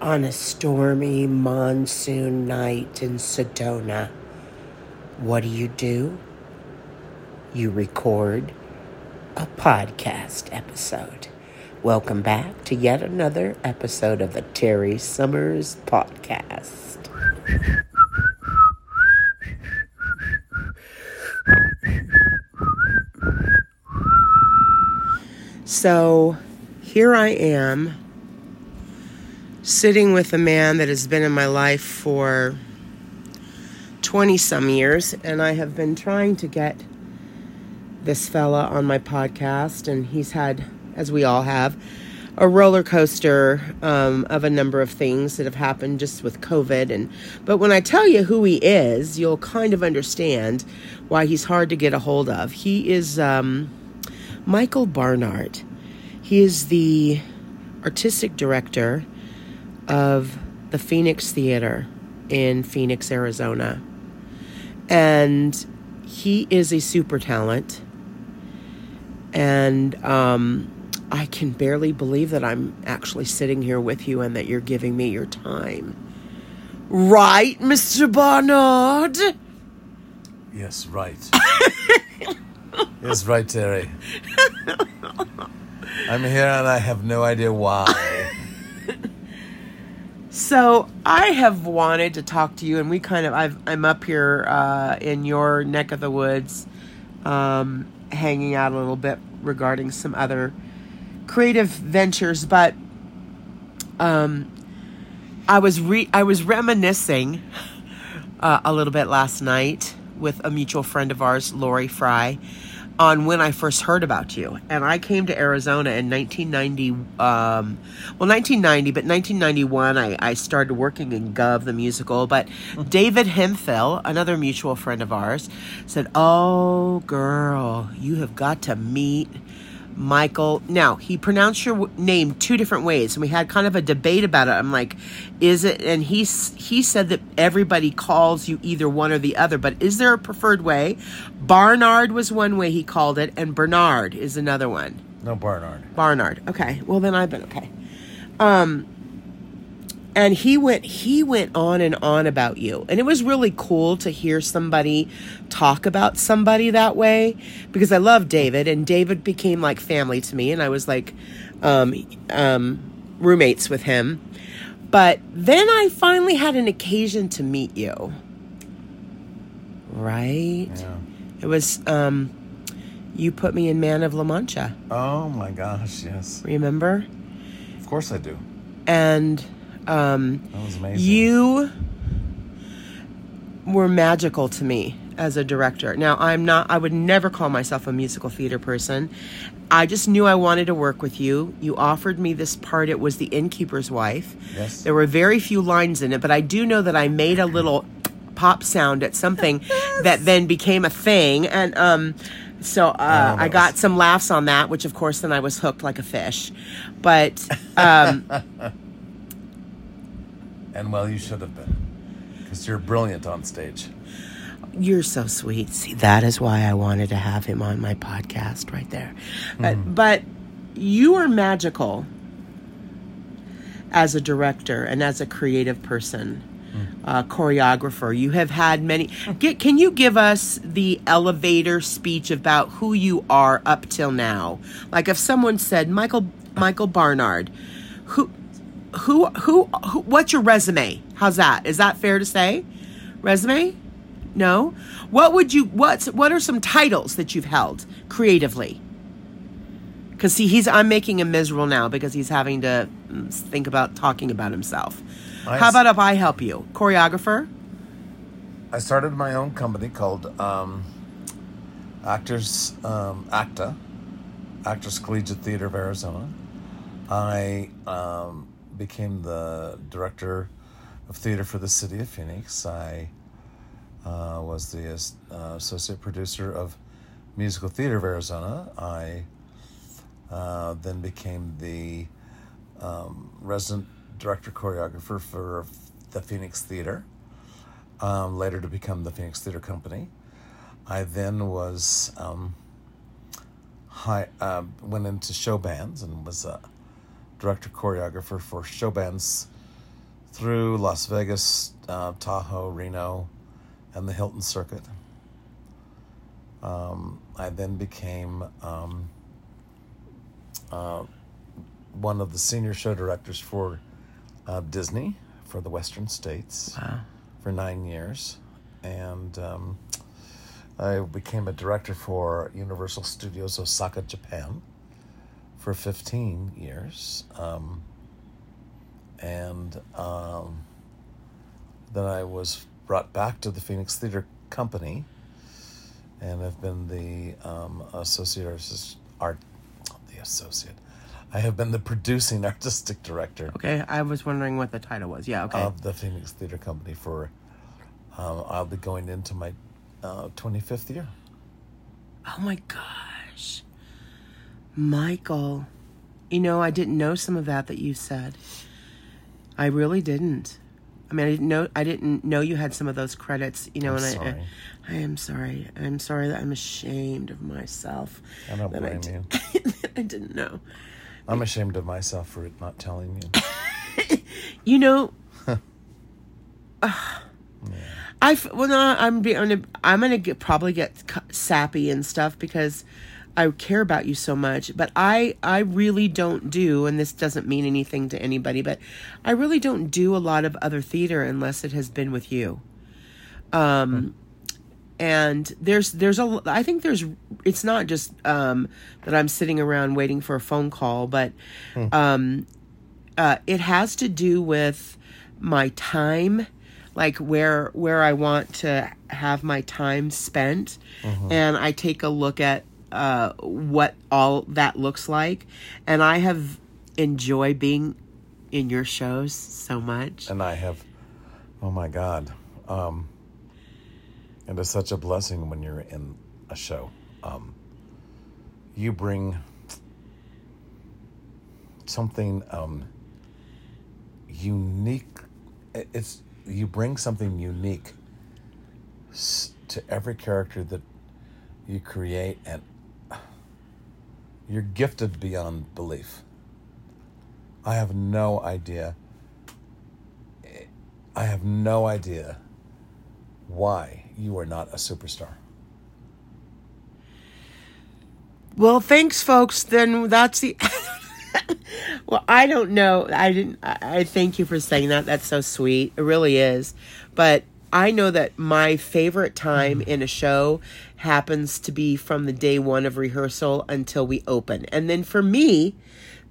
on a stormy monsoon night in Sedona, what do you do? You record a podcast episode. Welcome back to yet another episode of the Terry Summers Podcast. So here I am sitting with a man that has been in my life for 20 some years, and I have been trying to get this fella on my podcast, and he's had, as we all have, a roller coaster um, of a number of things that have happened just with COVID. And but when I tell you who he is, you'll kind of understand why he's hard to get a hold of. He is um, Michael Barnard. He is the artistic director of the Phoenix Theater in Phoenix, Arizona. And he is a super talent. And um, I can barely believe that I'm actually sitting here with you and that you're giving me your time. Right, Mr. Barnard? Yes, right. yes, right, Terry. I'm here and I have no idea why. So I have wanted to talk to you, and we kind of I've, I'm up here uh, in your neck of the woods, um, hanging out a little bit regarding some other creative ventures. But um, I was re- I was reminiscing uh, a little bit last night with a mutual friend of ours, Lori Fry, on when I first heard about you. And I came to Arizona in 1990, um, well, 1990, but 1991, I, I started working in Gov, the musical. But David Hemphill, another mutual friend of ours, said, Oh, girl, you have got to meet Michael. Now, he pronounced your w- name two different ways, and we had kind of a debate about it. I'm like, is it? And he he said that everybody calls you either one or the other, but is there a preferred way? Barnard was one way he called it, and Bernard is another one. No, Barnard. Barnard. Okay. Well, then I've been okay. Um, and he went he went on and on about you, and it was really cool to hear somebody talk about somebody that way because I love David, and David became like family to me, and I was like um, um, roommates with him. But then I finally had an occasion to meet you. Right? Yeah. It was um, you put me in Man of La Mancha. Oh my gosh, yes. Remember? Of course I do. and um, That was amazing. you were magical to me as a director. Now, I'm not, I would never call myself a musical theater person. I just knew I wanted to work with you. You offered me this part, it was The Innkeeper's Wife. Yes. There were very few lines in it, but I do know that I made a little pop sound at something that then became a thing. And, um, so uh, Oh, that I got some laughs on that, which of course then I was hooked like a fish. But um, And well, you should have been. Because you're brilliant on stage. You're so sweet. See, that is why I wanted to have him on my podcast right there. But, but you are magical as a director and as a creative person, hmm. uh, choreographer. You have had many. Get, can you give us the elevator speech about who you are up till now? Like if someone said Michael Michael Barnard, who who who, who what's your resume? How's that? Is that fair to say? Resume? No. What would you what's what are some titles that you've held creatively? Cuz see he's I'm making him miserable now because he's having to mm, think about talking about himself. I How about if I help you? Choreographer? I started my own company called um, Actors um, ACTA, Actors Collegiate Theater of Arizona. I um, became the director of theater for the city of Phoenix. I uh, was the uh, associate producer of Musical Theater of Arizona. I uh, then became the um, resident director choreographer for the Phoenix Theater um, later to become the Phoenix Theater Company. I then was um, hi, uh, went into show bands and was a director choreographer for show bands through Las Vegas, uh, Tahoe, Reno, and the Hilton circuit. Um, I then became um, uh, one of the senior show directors for uh, Disney for the Western States Wow. for nine years, and um, I became a director for Universal Studios Osaka, Japan, for fifteen years, um, and um, then I was brought back to the Phoenix Theater Company, and have been the um, associate artist, art, the associate. I have been the producing artistic director Okay, I was wondering what the title was. Yeah, okay. of the Phoenix Theater Company for. Um, I'll be going into my uh, 25th year. oh my gosh. Michael. You know, I didn't know some of that that you said. I really didn't. I mean, I didn't know I didn't know you had some of those credits, you know, I'm and sorry. I I am sorry. I'm sorry that I'm ashamed of myself. I don't that blame di- you. I didn't know. I'm ashamed of myself for it not telling you. You know, I f- well, no, I'm be, I'm gonna, I'm gonna get, probably get sappy and stuff because I care about you so much. But I I really don't do, and this doesn't mean anything to anybody, but I really don't do a lot of other theater unless it has been with you. Um, and there's there's a I think there's it's not just um that I'm sitting around waiting for a phone call, but um uh, it has to do with my time like where where i want to have my time spent and i take a look at uh, what all that looks like and i have enjoyed being in your shows so much and I have, oh my God. Um, it is such a blessing when you're in a show. Um, you bring something um, unique. It's you bring something unique to every character that you create, and you're gifted beyond belief. I have no idea. I have no idea why you are not a superstar. Well, thanks, folks. Then that's the. well, I don't know. I didn't. I I thank you for saying that. That's so sweet. It really is. But I know that my favorite time in a show happens to be from the day one of rehearsal until we open. And then for me,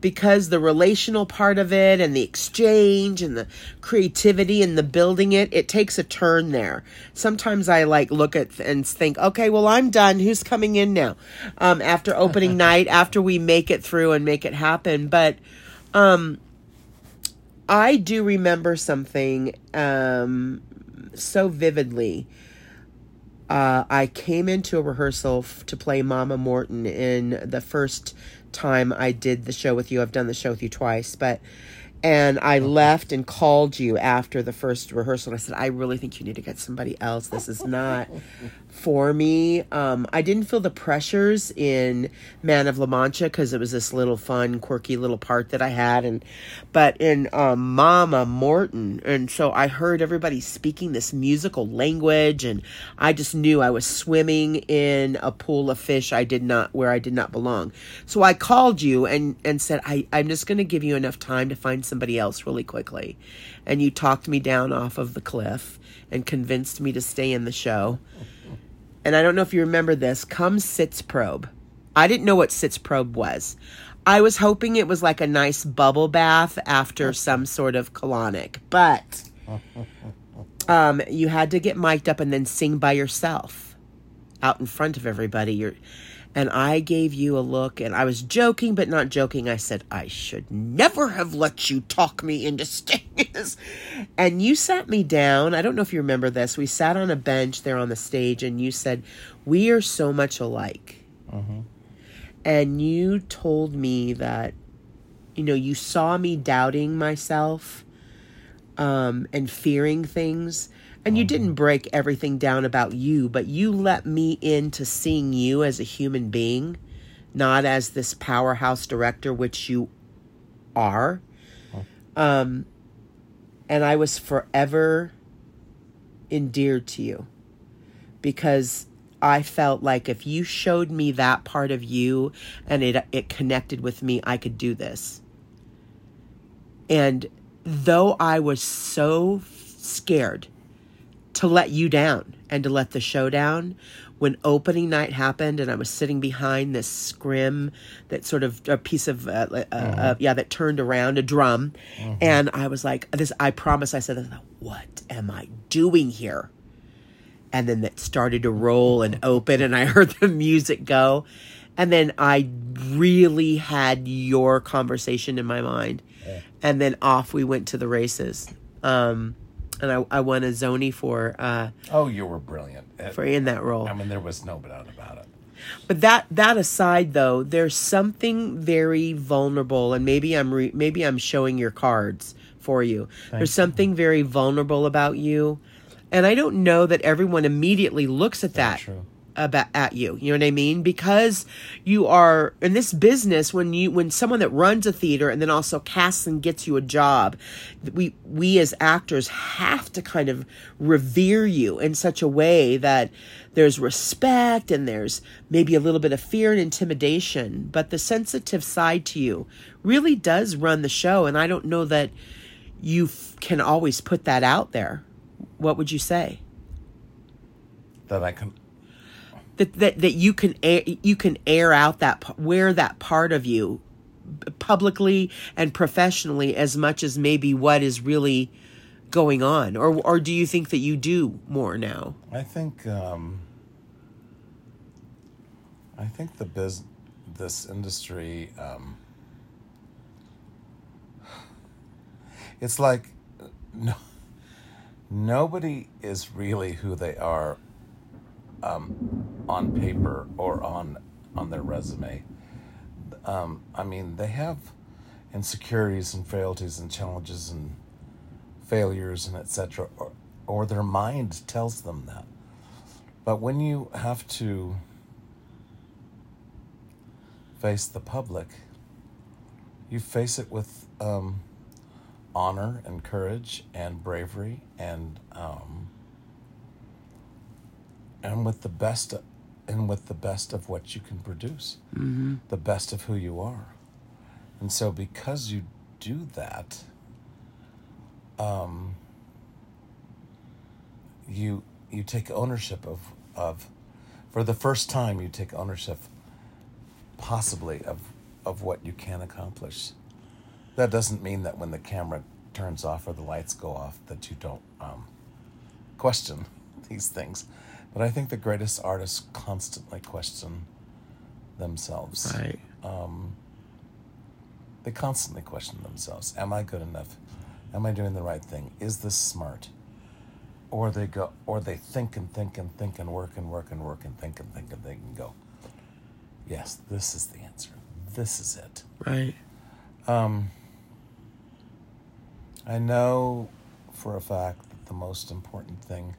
because the relational part of it and the exchange and the creativity and the building it, it takes a turn there. Sometimes I like look at and think, okay, well, I'm done. Who's coming in now? Um, after opening night, after we make it through and make it happen. But, um, I do remember something, um, so vividly. Uh, I came into a rehearsal f- to play Mama Morton in the first time I did the show with you. I've done the show with you twice, but and I left and called you after the first rehearsal. And I said, I really think you need to get somebody else. This is not for me. Um, I didn't feel the pressures in Man of La Mancha because it was this little fun, quirky little part that I had, and but in um, Mama Morton, and so I heard everybody speaking this musical language, and I just knew I was swimming in a pool of fish I did not where I did not belong. So I called you and and said, I I'm just going to give you enough time to find somebody else really quickly, and you talked me down off of the cliff and convinced me to stay in the show and I don't know if you remember this, comes sitzprobe. I didn't know what sitzprobe was. I was hoping it was like a nice bubble bath after some sort of colonic, but um, you had to get mic'd up and then sing by yourself out in front of everybody. You're, and I gave you a look, and I was joking, but not joking. I said, I should never have let you talk me into staying. And you sat me down. I don't know if you remember this. We sat on a bench there on the stage, and you said, We are so much alike. And you told me that, you know, you saw me doubting myself um, and fearing things. And you didn't break everything down about you, but you let me into seeing you as a human being, not as this powerhouse director, which you are. Um, and I was forever endeared to you because I felt like if you showed me that part of you and it it connected with me, I could do this. And though I was so scared to let you down and to let the show down, when opening night happened and I was sitting behind this scrim that sort of a piece of uh, uh, uh, yeah that turned around a drum, and I was like this. I promise. I said, "What am I doing here?" And then it started to roll and open, and I heard the music go, and then I really had your conversation in my mind, and then off we went to the races. Um, and I, I won a Zoni for uh, Oh, you were brilliant. It- for in that role. I mean, there was no doubt about it. But that that aside, though, there's something very vulnerable, and maybe I'm re- maybe I'm showing your cards for you. there's something very vulnerable about you, and I don't know that everyone immediately looks at that true. About at you. You know what I mean? Because you are in this business when you when someone that runs a theater and then also casts and gets you a job, we we as actors have to kind of revere you in such a way that there's respect and there's maybe a little bit of fear and intimidation, but the sensitive side to you really does run the show and I don't know that you f- can always put that out there. What would you say? That I can. That that, that you can air, you can air out that wear that part of you publicly and professionally as much as maybe what is really going on or or do you think that you do more now I think. Um, I think the biz, this industry. Um, it's like, no, nobody is really who they are. Um, on paper or on on their resume. Um, I mean, they have insecurities and frailties and challenges and failures and etc. Or, or their mind tells them that. But when you have to face the public, you face it with um, honor and courage and bravery and um, and with the best and with the best of what you can produce, mm-hmm. the best of who you are. And so, because you do that, um, you you take ownership of of for the first time you take ownership possibly of of what you can accomplish. That doesn't mean that when the camera turns off or the lights go off that you don't um, question these things. But I think the greatest artists constantly question themselves. right um, They constantly question themselves. Am I good enough? Am I doing the right thing? Is this smart? Or they go or they think and think and think and work and work and work and think and think and think and go. Yes, this is the answer. This is it. right um, I know for a fact that the most important thing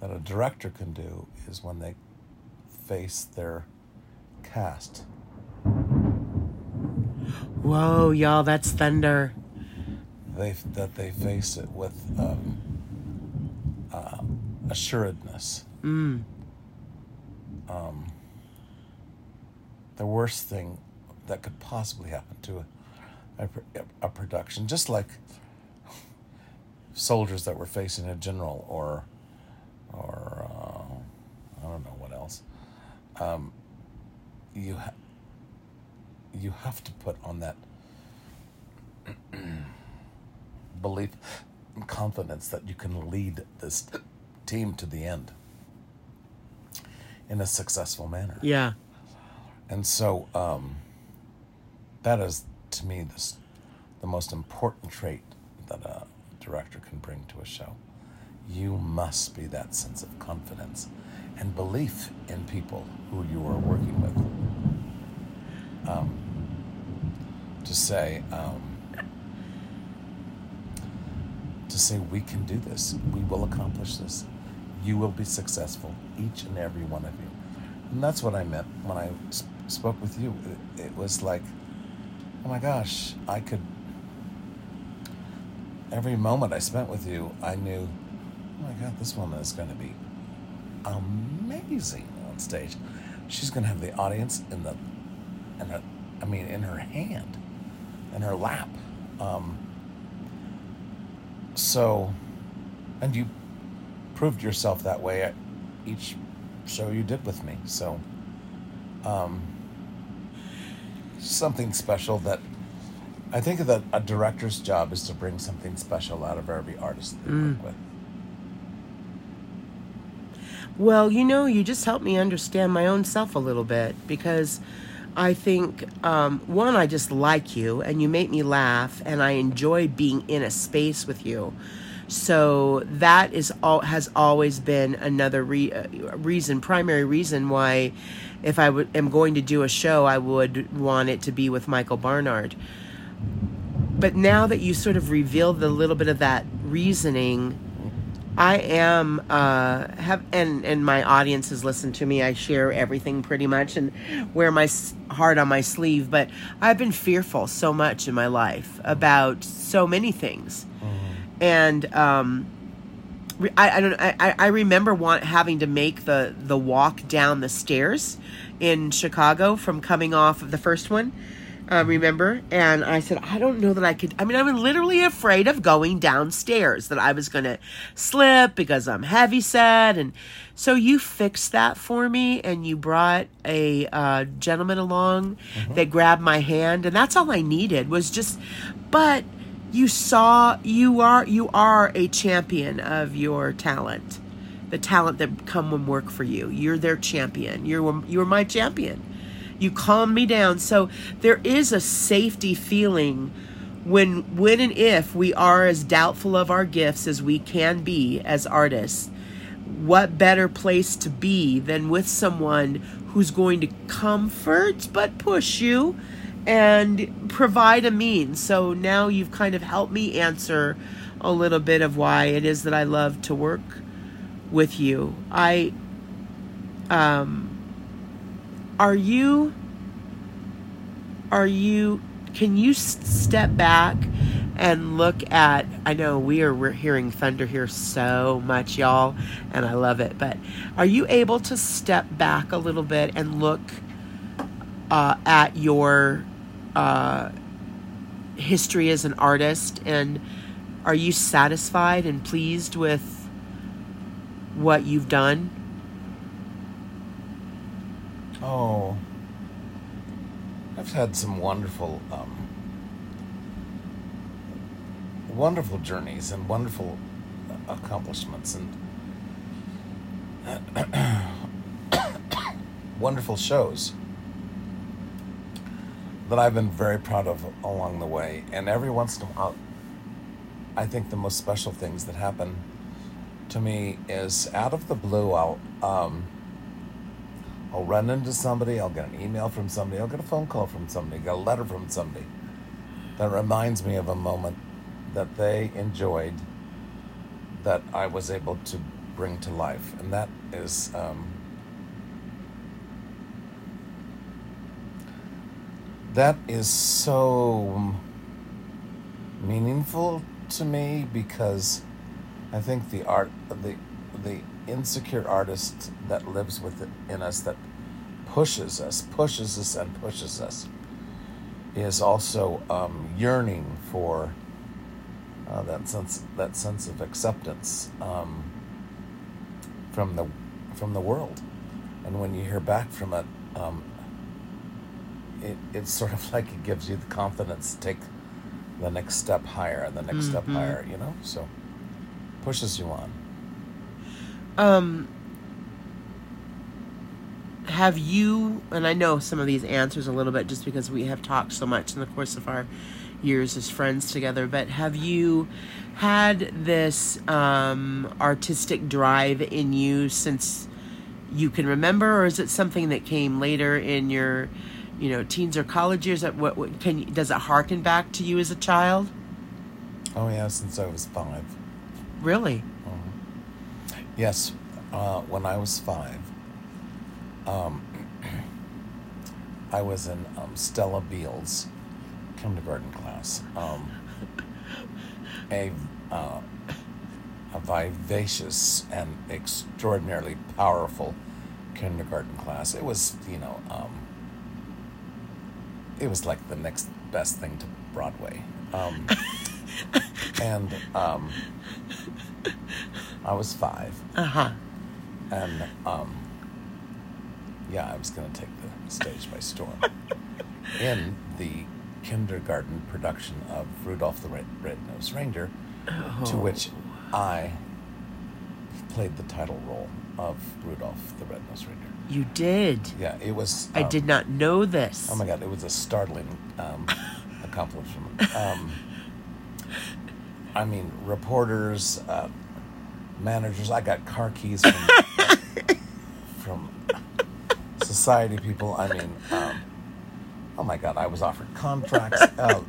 that a director can do is when they face their cast. whoa y'all that's thunder They that they face it with um, uh, assuredness. mm. Um, the worst thing that could possibly happen to a, a, a production, just like soldiers that were facing a general or or uh, I don't know what else. Um, you ha- you have to put on that belief and confidence that you can lead this team to the end in a successful manner. yeah And so um, that is, to me, this, the most important trait that a director can bring to a show. You must be that sense of confidence and belief in people who you are working with. Um, to say, um, to say, we can do this, we will accomplish this, you will be successful, each and every one of you. And that's what I meant when I sp- spoke with you. It, it was like, oh my gosh, I could. every moment I spent with you, I knew, oh my God, this woman is going to be amazing on stage. She's going to have the audience in the, in the, I mean, in her hand, in her lap. Um, so, and you proved yourself that way at each show you did with me. So, um, something special that I think that a director's job is to bring something special out of every artist they Mm. work with. Well, you know, you just helped me understand my own self a little bit because I think, um, one, I just like you and you make me laugh and I enjoy being in a space with you. So that is all has always been another re- uh, reason, primary reason why, if I am going to do a show, I would want it to be with Michael Barnard. But now that you sort of revealed a little bit of that reasoning, I am uh, have and and my audience has listened to me. I share everything pretty much and wear my heart on my sleeve. But I've been fearful so much in my life about so many things, and um, I, I don't. I, I- I remember want having to make the the walk down the stairs in Chicago from coming off of the first one. Uh, remember? And I said, I don't know that I could. I mean, I'm literally afraid of going downstairs, that I was going to slip because I'm heavy set. And so you fixed that for me, and you brought a uh, gentleman along that grabbed my hand, and that's all I needed was just. But you saw you are you are a champion of your talent the talent that come and work for you you're their champion you're you're my champion you calm me down so there is a safety feeling when when and if we are as doubtful of our gifts as we can be as artists what better place to be than with someone who's going to comfort but push you and provide a means. So now you've kind of helped me answer a little bit of why it is that I love to work with you. I um are you are you can you step back and look at i know we are we're hearing thunder here so much y'all and i love it but are you able to step back a little bit and look uh, at your uh, history as an artist? And are you satisfied and pleased with what you've done Oh, I've had some wonderful, um, wonderful journeys and wonderful accomplishments and wonderful shows that I've been very proud of along the way. And every once in a while, I think the most special things that happen to me is out of the blue, I'll. Um, I'll run into somebody, I'll get an email from somebody, I'll get a phone call from somebody, get a letter from somebody that reminds me of a moment that they enjoyed that I was able to bring to life. And that is um, that is so meaningful to me because I think the art the the insecure artist that lives within us that pushes us pushes us and pushes us is also um, yearning for uh, that sense that sense of acceptance um, from the from the world. And when you hear back from it um, it, it's sort of like it gives you the confidence to take the next step higher the next step Mhm. higher you know? So pushes you on Um, have you, and I know some of these answers a little bit just because we have talked so much in the course of our years as friends together, but have you had this um, artistic drive in you since you can remember, or is it something that came later in your, you know, teens or college years? At what, what can does it harken back to you as a child? oh yeah since i was five Really? Yes, uh, when I was five, um, I was in um, Stella Beals kindergarten class. Um, a uh, a vivacious and extraordinarily powerful kindergarten class. It was, you know, um, it was like the next best thing to Broadway. Um, and um, I was five. Uh huh. And um, yeah, I was going to take the stage by storm. In the kindergarten production of Rudolph the Red- Red-Nosed Reindeer, to which I played the title role of Rudolph the Red-Nosed Reindeer. You did. Yeah, it was. I um, did not know this. Oh my god, it was a startling um, accomplishment. Um, I mean, reporters, uh, managers. I got car keys from, from society people. I mean, um, oh my god, I was offered contracts. Uh,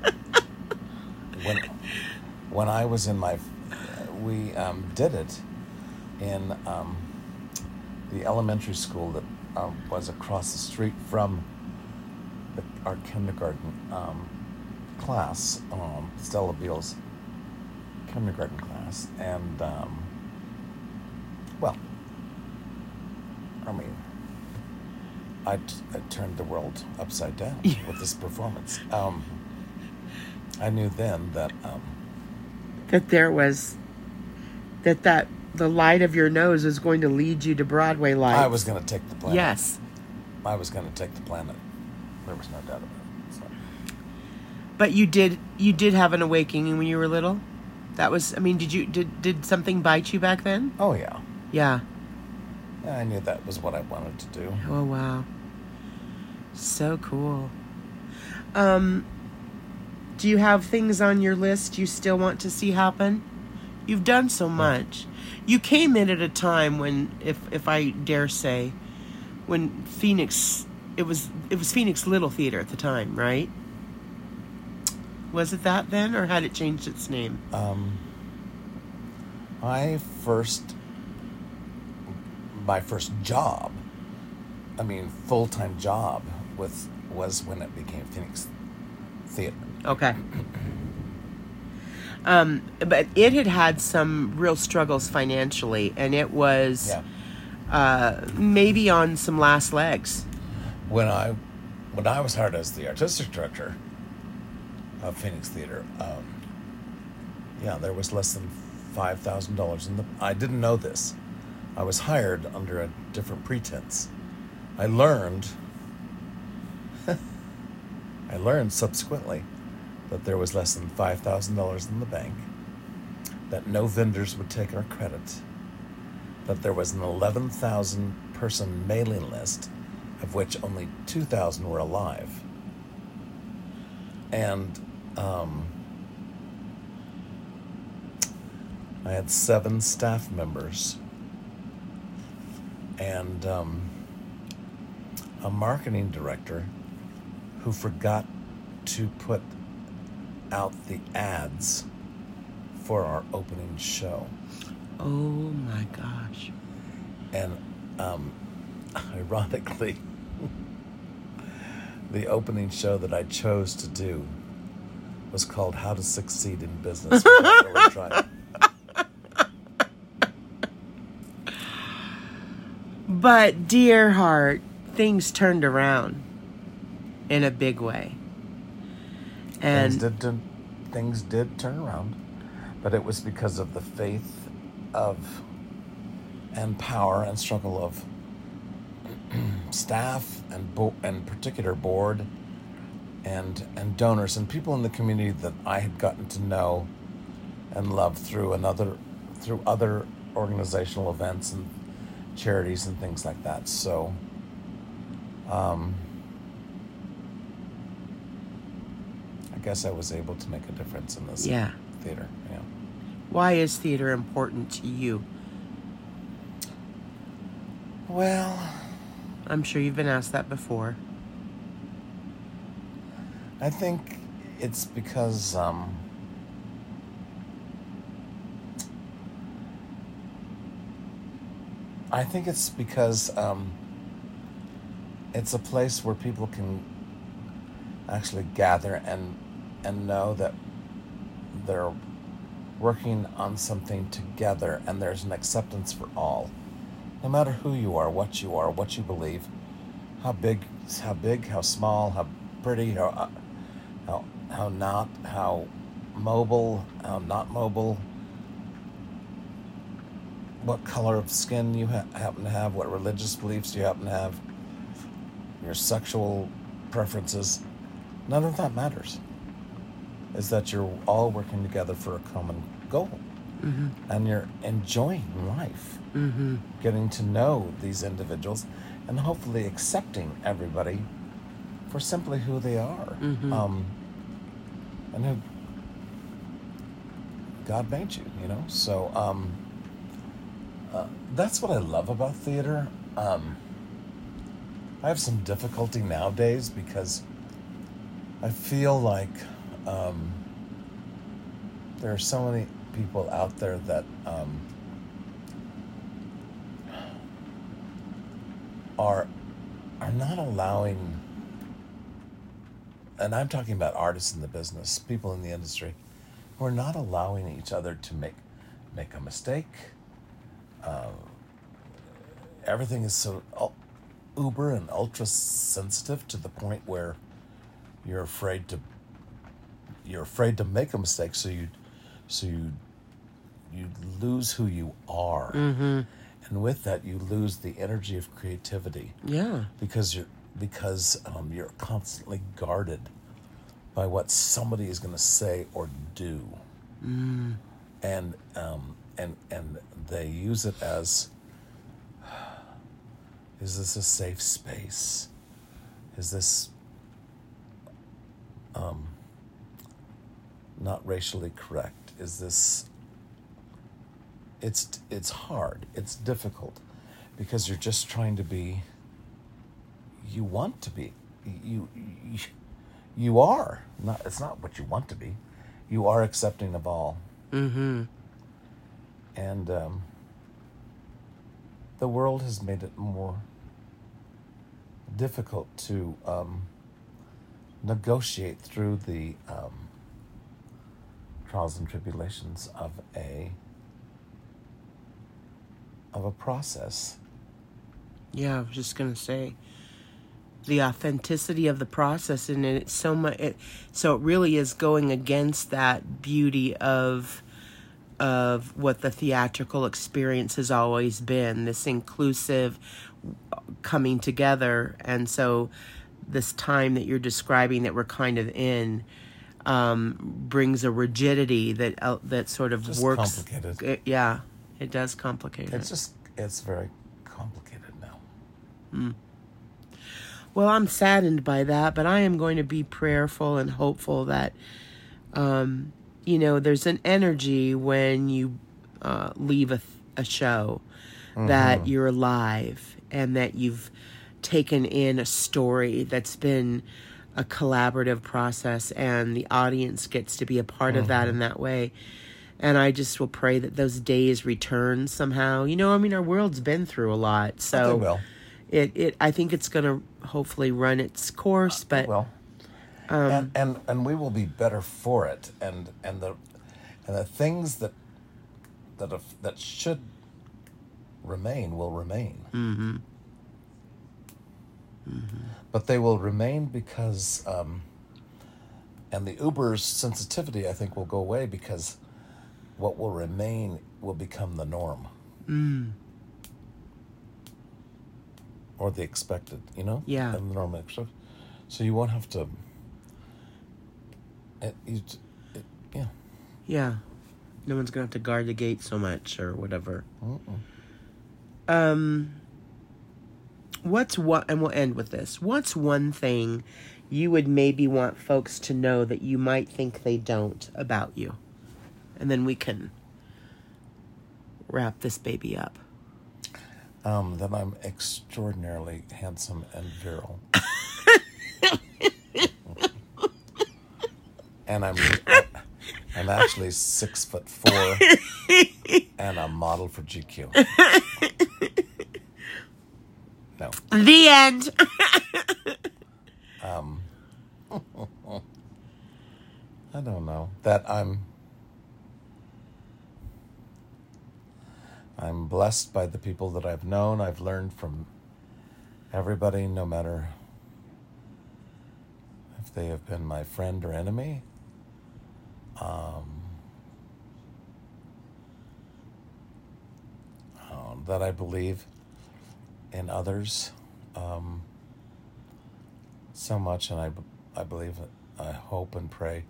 when when I was in my, we um, did it in um, the elementary school that um, was across the street from the, our kindergarten um, class, um, Stella Beals kindergarten class, and um, well, I mean, I, I turned the world upside down with this performance. Um, I knew then that um, that there was that that the light of your nose was going to lead you to Broadway life. I was going to take the planet. Yes. I was going to take the planet. There was no doubt about it. So. But you did you did have an awakening when you were little? That was I mean, did you did did something bite you back then? Oh yeah. Yeah. I knew that was what I wanted to do. Oh wow. So cool. Um do you have things on your list you still want to see happen? You've done so much. You came in at a time when if if I dare say when Phoenix it was it was Phoenix Little Theater at the time, right? Was it that then or had it changed its name? Um, I first, my first job, I mean full time job with was when it became Phoenix Theater. Okay. Um, but it had had some real struggles financially, and it was Yeah. uh, maybe on some last legs. When I, when I was hired as the artistic director of Phoenix Theater, um, yeah, there was less than five thousand dollars in the. I didn't know this. I was hired under a different pretense. I learned. I learned subsequently that there was less than five thousand dollars in the bank. That no vendors would take our credit. That there was an eleven thousand person mailing list, of which only two thousand were alive. And um, I had seven staff members and um, a marketing director who forgot to put out the ads for our opening show. Oh my gosh. And um, ironically, the opening show that I chose to do was called How to Succeed in Business Without Really Trying. But, dear heart, things turned around in a big way. And things did turn, things did turn around, but it was because of the faith of and power and struggle of staff and bo- and particular board and and donors and people in the community that I had gotten to know and love through another through other organizational events and charities and things like that. So um, I guess I was able to make a difference in this Yeah. theater. Yeah. why is theater important to you? Well, I'm sure you've been asked that before. I think it's because um, I think it's because um, it's a place where people can actually gather and and know that they're working on something together and there's an acceptance for all. No matter who you are, what you are, what you believe, how big, how big, how small, how pretty, how, uh, how, how not, how mobile, how not mobile, what color of skin you ha- happen to have, what religious beliefs you happen to have, your sexual preferences, none of that matters. Is that you're all working together for a common goal. Mm-hmm. And you're enjoying life, Mm-hmm. getting to know these individuals, and hopefully accepting everybody for simply who they are. Mhm. Um, and who God made you, you know? So, um, uh, that's what I love about theater. Um, I have some difficulty nowadays because I feel like um, there are so many people out there that um, are are not allowing. And I'm talking about artists in the business, people in the industry, who are not allowing each other to make make a mistake. Uh, everything is so ul- uber and ultra sensitive to the point where you're afraid to you're afraid to make a mistake so you so you you lose who you are Mm-hmm. and with that you lose the energy of creativity Yeah. because you're because um, you're constantly guarded by what somebody is going to say or do Mm. and um, and and they use it as is this a safe space? Is this um, not racially correct? Is this it's it's hard. It's difficult because you're just trying to be you want to be. You you, you are. Not it's not what you want to be. You are accepting of all. Mm-hmm. And um, the world has made it more difficult to um, negotiate through the um, trials and tribulations of a of a process. Yeah, I was just gonna say the authenticity of the process, and it's so much. It, so it really is going against that beauty of of what the theatrical experience has always been. This inclusive coming together, and so this time that you're describing that we're kind of in um, brings a rigidity that uh, that sort of Just works. complicated. It- yeah, it does complicate It's it. just it's very complicated now. Well, I'm saddened by that, but I am going to be prayerful and hopeful that, um, you know, there's an energy when you uh, leave a, a show that you're alive and that you've taken in a story that's been a collaborative process and the audience gets to be a part of that in that way. And I just will pray that those days return somehow. You know, I mean, our world's been through a lot, so it it I think it's gonna hopefully run its course, but Well, um, and, and and we will be better for it. And and the and the things that that have, that should remain will remain. mm-hmm, But they will remain because, um, and the Uber's sensitivity, I think, will go away because what will remain will become the norm mm, or the expected. You know, Yeah. and the norm. So you won't have to. It, you, t- it, yeah. yeah, no one's gonna have to guard the gate so much or whatever. Mm-mm. Um, what's what, and we'll end with this. What's one thing you would maybe want folks to know that you might think they don't about you, and then we can wrap this baby up. Um, that I'm extraordinarily handsome and virile. and I'm I'm actually six foot four and a model for GQ. No. The end. Um, I don't know. That I'm I'm blessed by the people that I've known. I've learned from everybody, no matter if they have been my friend or enemy. Um, uh, that I believe in others um, so much, and I, I believe, I hope and pray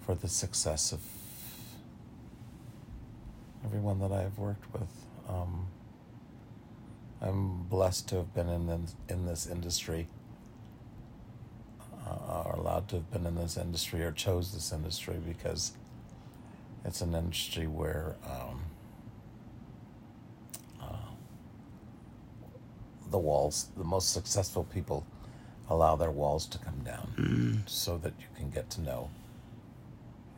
for the success of everyone that I have worked with. Um, I'm blessed to have been in in this industry, uh, or allowed to have been in this industry, or chose this industry because it's an industry where um, uh, the walls, the most successful people, allow their walls to come down Mm. so that you can get to know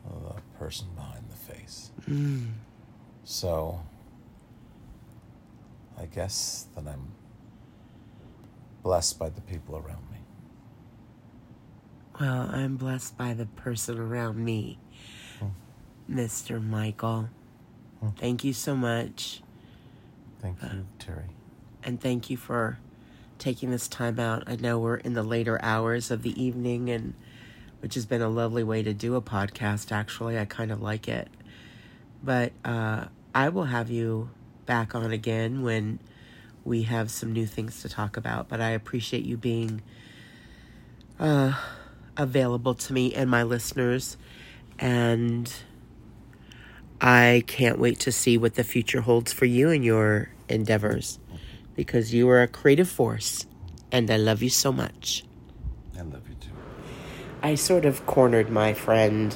the person behind the face. Mm. So I guess that I'm blessed by the people around me. Well, I'm blessed by the person around me, Mr. Michael. Hmm. Thank you so much. Thank you, Terry. and thank you for taking this time out. I know we're in the later hours of the evening, and which has been a lovely way to do a podcast. Actually, I kind of like it. But uh, I will have you back on again when we have some new things to talk about. But I appreciate you being uh, available to me and my listeners, and I can't wait to see what the future holds for you and your endeavors because you are a creative force and I love you so much. I love you too. I sort of cornered my friend,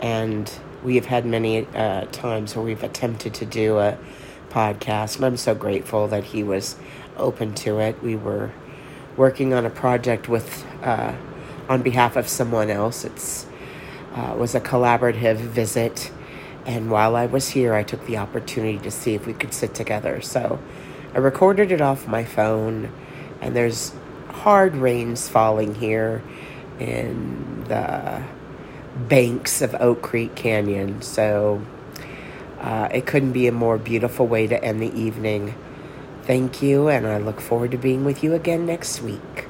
and we have had many uh, times where we've attempted to do a podcast, and I'm so grateful that he was open to it. We were working on a project with, uh, on behalf of someone else. It's uh, was a collaborative visit, and while I was here, I took the opportunity to see if we could sit together. So I recorded it off my phone, and there's hard rains falling here in the banks of Oak Creek Canyon. So uh, it couldn't be a more beautiful way to end the evening. Thank you, and I look forward to being with you again next week.